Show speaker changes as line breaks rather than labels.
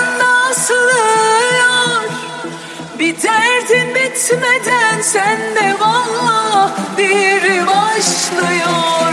altında asılıyor Bir derdin bitmeden sende valla bir başlıyor.